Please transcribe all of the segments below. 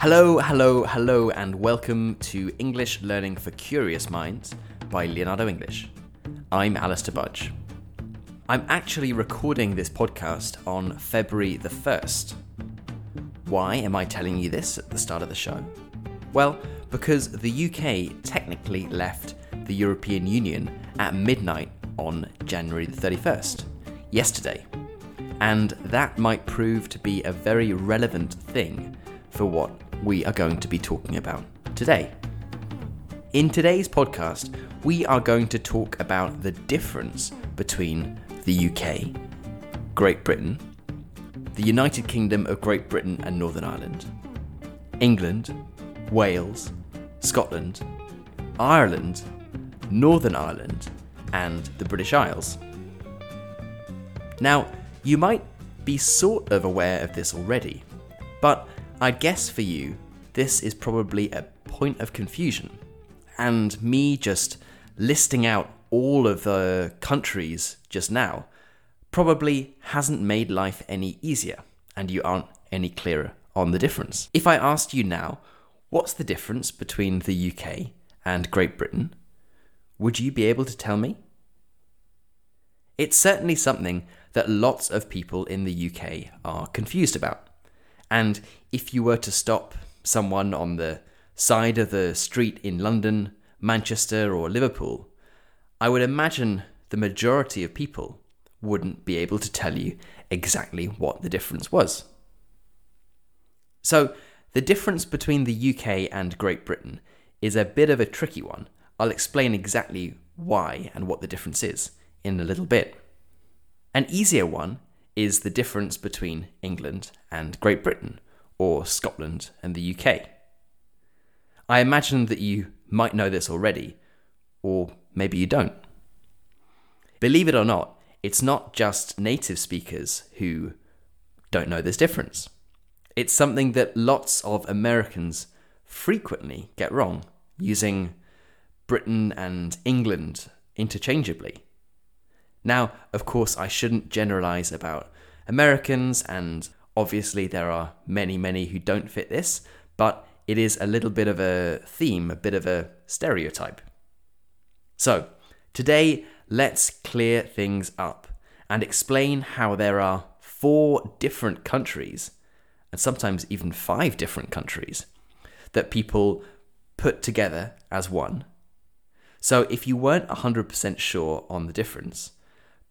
Hello, hello, hello, and welcome to English Learning for Curious Minds by Leonardo English. I'm Alistair Budge. I'm actually recording this podcast on February the 1st. Why am I telling you this at the start of the show? Well, because the UK technically left the European Union at midnight on January the 31st, yesterday. And that might prove to be a very relevant thing for what we are going to be talking about today. In today's podcast, we are going to talk about the difference between the UK, Great Britain, the United Kingdom of Great Britain and Northern Ireland, England, Wales, Scotland, Ireland, Northern Ireland, and the British Isles. Now, you might be sort of aware of this already, but I'd guess for you, this is probably a point of confusion. And me just listing out all of the countries just now probably hasn't made life any easier, and you aren't any clearer on the difference. If I asked you now, what's the difference between the UK and Great Britain, would you be able to tell me? It's certainly something that lots of people in the UK are confused about. And if you were to stop someone on the side of the street in London, Manchester, or Liverpool, I would imagine the majority of people wouldn't be able to tell you exactly what the difference was. So, the difference between the UK and Great Britain is a bit of a tricky one. I'll explain exactly why and what the difference is in a little bit. An easier one is the difference between England and Great Britain, or Scotland and the UK. I imagine that you might know this already, or maybe you don't. Believe it or not, it's not just native speakers who don't know this difference. It's something that lots of Americans frequently get wrong, using Britain and England interchangeably. Now, of course, I shouldn't generalize about Americans, and obviously there are many, many who don't fit this, but it is a little bit of a theme, a bit of a stereotype. So, today, let's clear things up and explain how there are four different countries, and sometimes even five different countries, that people put together as one. So, if you weren't 100% sure on the difference,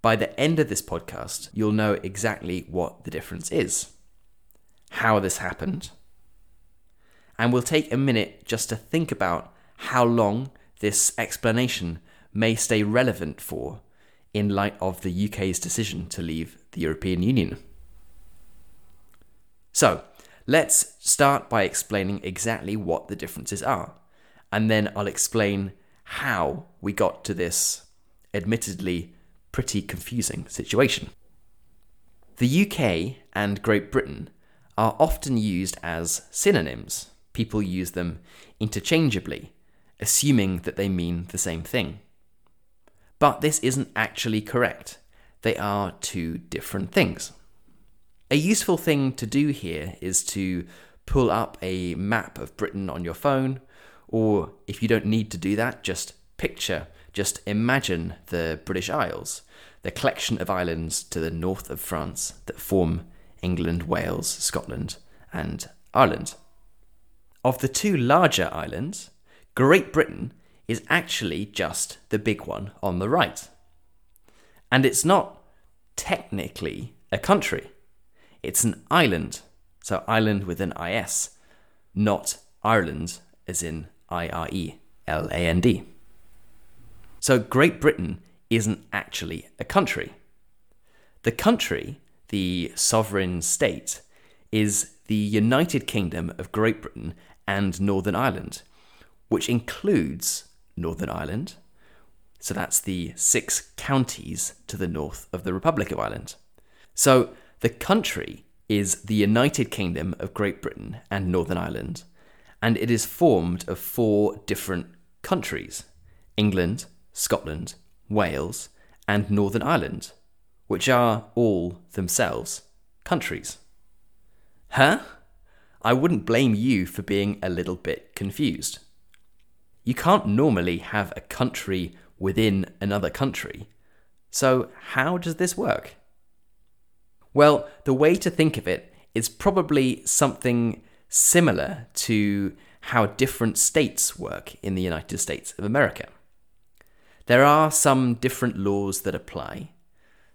by the end of this podcast, you'll know exactly what the difference is, how this happened. And we'll take a minute just to think about how long this explanation may stay relevant for in light of the UK's decision to leave the European Union. So, let's start by explaining exactly what the differences are, and then I'll explain how we got to this admittedly pretty confusing situation. The UK and Great Britain are often used as synonyms. People use them interchangeably, assuming that they mean the same thing. But this isn't actually correct. They are two different things. A useful thing to do here is to pull up a map of Britain on your phone, or if you don't need to do that, just picture just imagine the British Isles, the collection of islands to the north of France that form England, Wales, Scotland, and Ireland. Of the two larger islands, Great Britain is actually just the big one on the right. And it's not technically a country, it's an island. So, island with an IS, not Ireland as in I R E L A N D. So Great Britain isn't actually a country. The country, the sovereign state, is the United Kingdom of Great Britain and Northern Ireland, which includes Northern Ireland. So that's the six counties to the north of the Republic of Ireland. So the country is the United Kingdom of Great Britain and Northern Ireland, and it is formed of four different countries England, Scotland, Wales, and Northern Ireland, which are all themselves countries. Huh? I wouldn't blame you for being a little bit confused. You can't normally have a country within another country. So, how does this work? Well, the way to think of it is probably something similar to how different states work in the United States of America. There are some different laws that apply.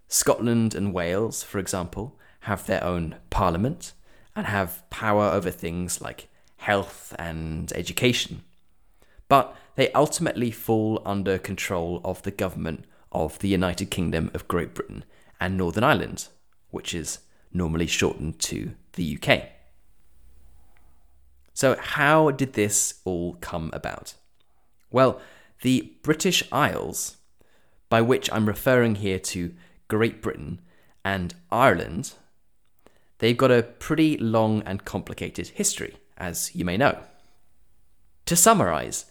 Scotland and Wales, for example, have their own parliament and have power over things like health and education. But they ultimately fall under control of the government of the United Kingdom of Great Britain and Northern Ireland, which is normally shortened to the UK. So, how did this all come about? Well, the British Isles, by which I'm referring here to Great Britain and Ireland, they've got a pretty long and complicated history, as you may know. To summarise,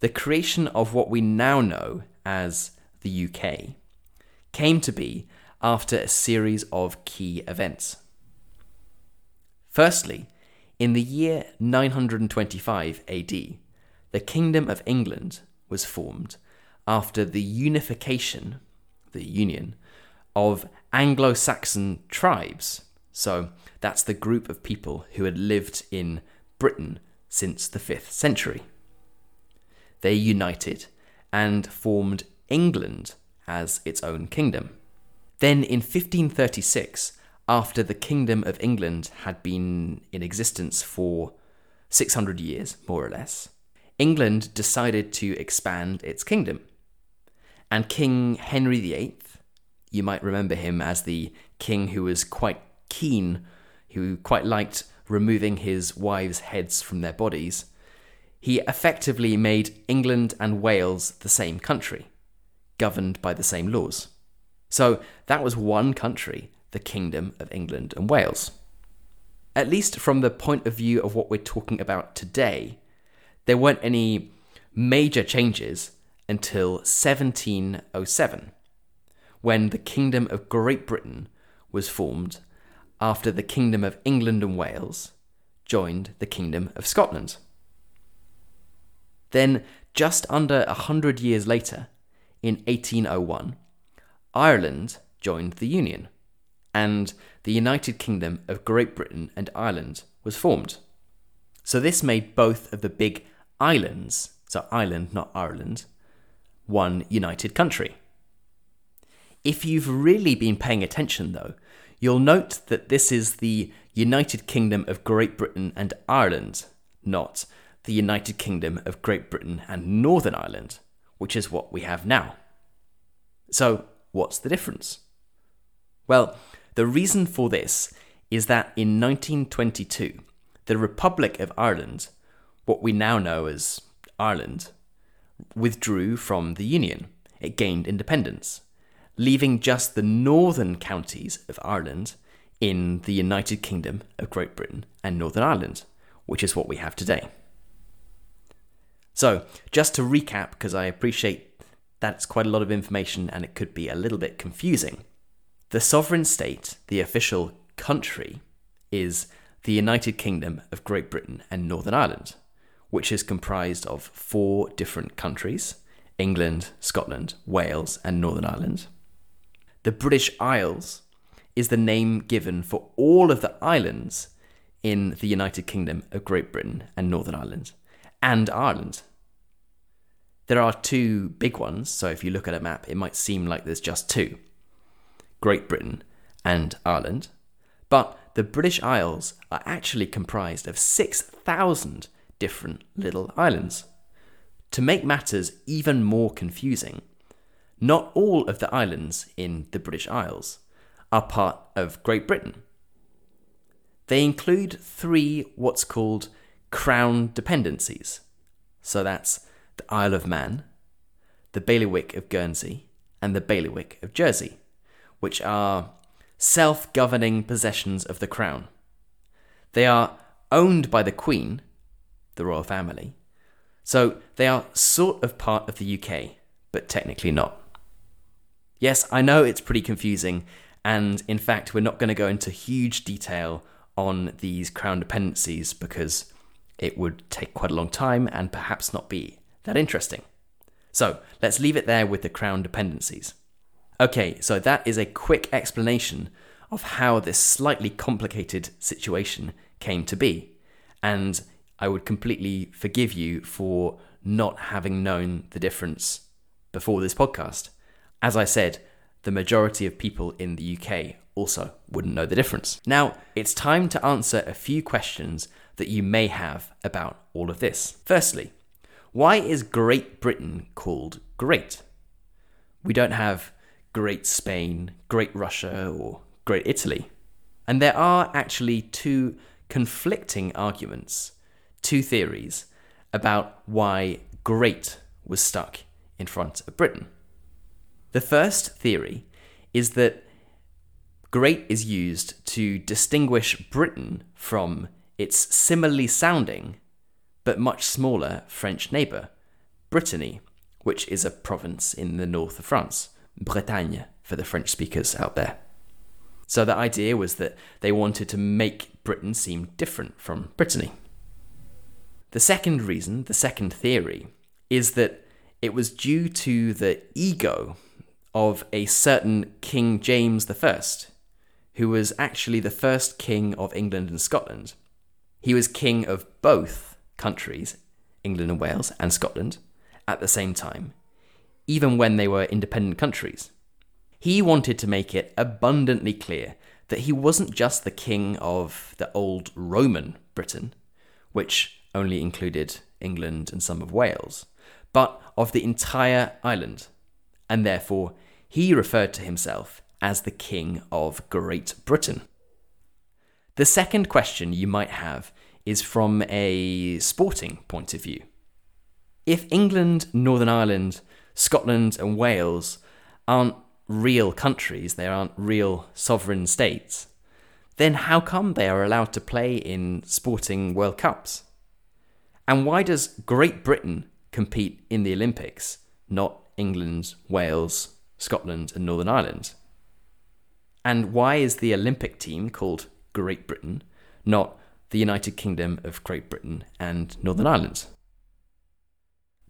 the creation of what we now know as the UK came to be after a series of key events. Firstly, in the year 925 AD, the Kingdom of England was formed after the unification, the union, of Anglo Saxon tribes. So that's the group of people who had lived in Britain since the 5th century. They united and formed England as its own kingdom. Then in 1536, after the Kingdom of England had been in existence for 600 years, more or less, England decided to expand its kingdom. And King Henry VIII, you might remember him as the king who was quite keen, who quite liked removing his wives' heads from their bodies, he effectively made England and Wales the same country, governed by the same laws. So that was one country the Kingdom of England and Wales. At least from the point of view of what we're talking about today, there weren't any major changes until 1707, when the Kingdom of Great Britain was formed after the Kingdom of England and Wales joined the Kingdom of Scotland. Then, just under a hundred years later, in 1801, Ireland joined the Union and the United Kingdom of Great Britain and Ireland was formed. So this made both of the big islands, so Ireland, not Ireland, one united country. If you've really been paying attention, though, you'll note that this is the United Kingdom of Great Britain and Ireland, not the United Kingdom of Great Britain and Northern Ireland, which is what we have now. So, what's the difference? Well, the reason for this is that in 1922, the Republic of Ireland, what we now know as Ireland, withdrew from the Union. It gained independence, leaving just the northern counties of Ireland in the United Kingdom of Great Britain and Northern Ireland, which is what we have today. So, just to recap, because I appreciate that's quite a lot of information and it could be a little bit confusing. The sovereign state, the official country, is the United Kingdom of Great Britain and Northern Ireland, which is comprised of four different countries England, Scotland, Wales, and Northern Ireland. The British Isles is the name given for all of the islands in the United Kingdom of Great Britain and Northern Ireland, and Ireland. There are two big ones, so if you look at a map, it might seem like there's just two. Great Britain, and Ireland, but the British Isles are actually comprised of 6,000 different little islands. To make matters even more confusing, not all of the islands in the British Isles are part of Great Britain. They include three what's called crown dependencies. So that's the Isle of Man, the Bailiwick of Guernsey, and the Bailiwick of Jersey which are self governing possessions of the crown. They are owned by the Queen, the royal family, so they are sort of part of the UK, but technically not. Yes, I know it's pretty confusing, and in fact, we're not going to go into huge detail on these crown dependencies because it would take quite a long time and perhaps not be that interesting. So let's leave it there with the crown dependencies. Okay, so that is a quick explanation of how this slightly complicated situation came to be. And I would completely forgive you for not having known the difference before this podcast. As I said, the majority of people in the UK also wouldn't know the difference. Now, it's time to answer a few questions that you may have about all of this. Firstly, why is Great Britain called great? We don't have Great Spain, Great Russia, or Great Italy. And there are actually two conflicting arguments, two theories about why great was stuck in front of Britain. The first theory is that great is used to distinguish Britain from its similarly sounding but much smaller French neighbour, Brittany, which is a province in the north of France, Bretagne for the French speakers out there. So the idea was that they wanted to make Britain seem different from Brittany. The second reason, the second theory, is that it was due to the ego of a certain King James I, who was actually the first king of England and Scotland. He was king of both countries, England and Wales and Scotland, at the same time, even when they were independent countries. He wanted to make it abundantly clear that he wasn't just the king of the old Roman Britain, which only included England and some of Wales, but of the entire island, and therefore he referred to himself as the King of Great Britain. The second question you might have is from a sporting point of view. If England, Northern Ireland, Scotland, and Wales aren't real countries, they aren't real sovereign states, then how come they are allowed to play in sporting World Cups? And why does Great Britain compete in the Olympics, not England, Wales, Scotland, and Northern Ireland? And why is the Olympic team called Great Britain, not the United Kingdom of Great Britain and Northern Ireland?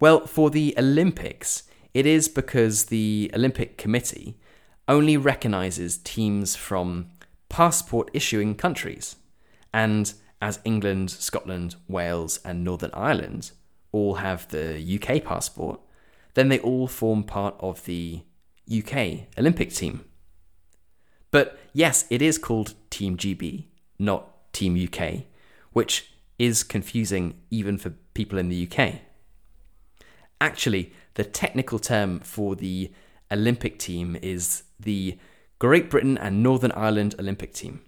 Well, for the Olympics, it is because the Olympic Committee only recognises teams from passport issuing countries. And as England, Scotland, Wales, and Northern Ireland all have the UK passport, then they all form part of the UK Olympic team. But yes, it is called Team GB, not Team UK, which is confusing even for people in the UK. Actually, the technical term for the Olympic team is the Great Britain and Northern Ireland Olympic team.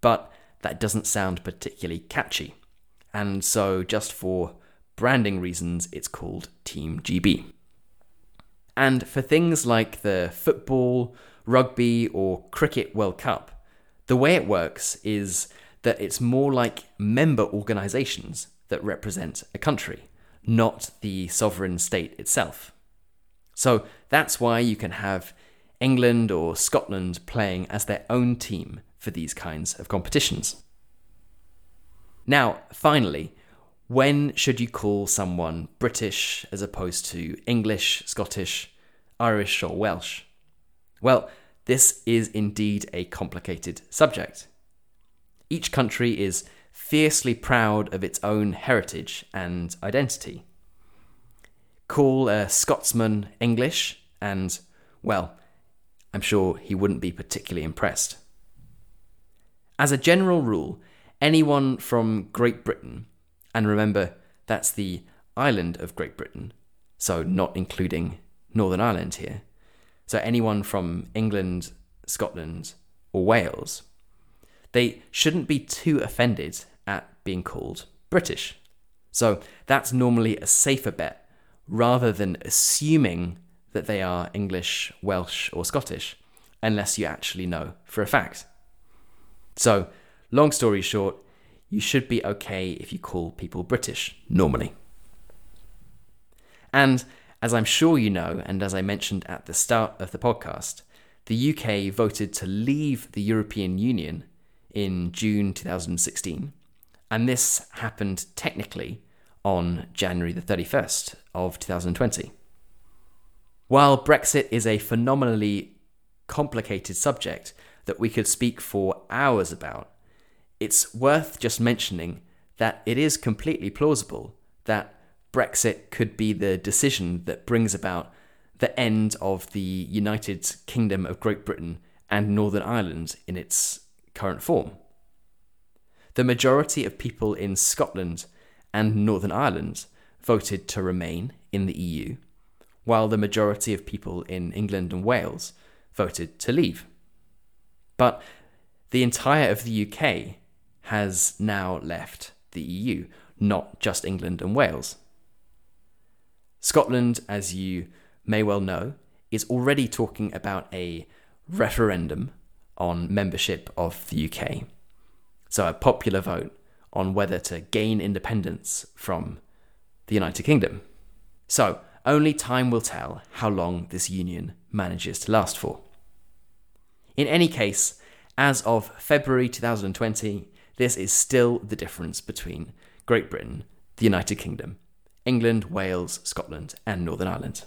But that doesn't sound particularly catchy. And so, just for branding reasons, it's called Team GB. And for things like the football, rugby, or cricket World Cup, the way it works is that it's more like member organisations that represent a country, not the sovereign state itself. So that's why you can have England or Scotland playing as their own team for these kinds of competitions. Now, finally, when should you call someone British as opposed to English, Scottish, Irish, or Welsh? Well, this is indeed a complicated subject. Each country is fiercely proud of its own heritage and identity. Call a Scotsman English, and, well, I'm sure he wouldn't be particularly impressed. As a general rule, anyone from Great Britain, and remember that's the island of Great Britain, so not including Northern Ireland here, so anyone from England, Scotland, or Wales, they shouldn't be too offended at being called British. So that's normally a safer bet rather than assuming that they are English, Welsh, or Scottish, unless you actually know for a fact. So, long story short, you should be okay if you call people British normally. And as I'm sure you know, and as I mentioned at the start of the podcast, the UK voted to leave the European Union in June 2016, and this happened technically on January the 31st of 2020. While Brexit is a phenomenally complicated subject that we could speak for hours about, it's worth just mentioning that it is completely plausible that Brexit could be the decision that brings about the end of the United Kingdom of Great Britain and Northern Ireland in its current form. The majority of people in Scotland and Northern Ireland voted to remain in the EU, while the majority of people in England and Wales voted to leave. But the entire of the UK has now left the EU, not just England and Wales. Scotland, as you may well know, is already talking about a referendum on membership of the UK. So, a popular vote on whether to gain independence from the United Kingdom. So, only time will tell how long this union manages to last for. In any case, as of February 2020, this is still the difference between Great Britain, the United Kingdom, England, Wales, Scotland, and Northern Ireland.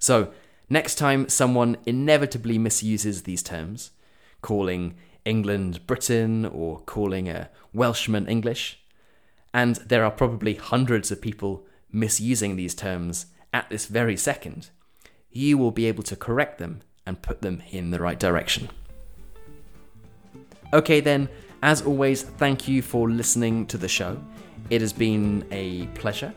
So, next time someone inevitably misuses these terms, calling England Britain or calling a Welshman English, and there are probably hundreds of people misusing these terms at this very second, you will be able to correct them and put them in the right direction. Okay, then, as always, thank you for listening to the show. It has been a pleasure.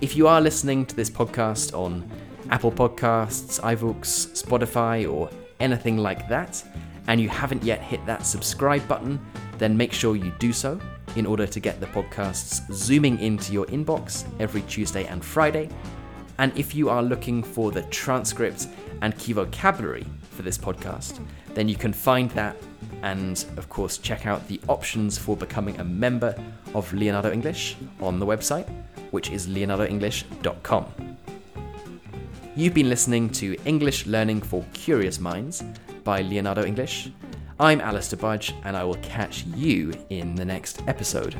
If you are listening to this podcast on Apple Podcasts, iVoox, Spotify, or anything like that, and you haven't yet hit that subscribe button, then make sure you do so in order to get the podcasts zooming into your inbox every Tuesday and Friday. And if you are looking for the transcript and key vocabulary for this podcast, then you can find that and, of course, check out the options for becoming a member of Leonardo English on the website, which is leonardoenglish.com. You've been listening to English Learning for Curious Minds by Leonardo English. I'm Alistair Budge, and I will catch you in the next episode.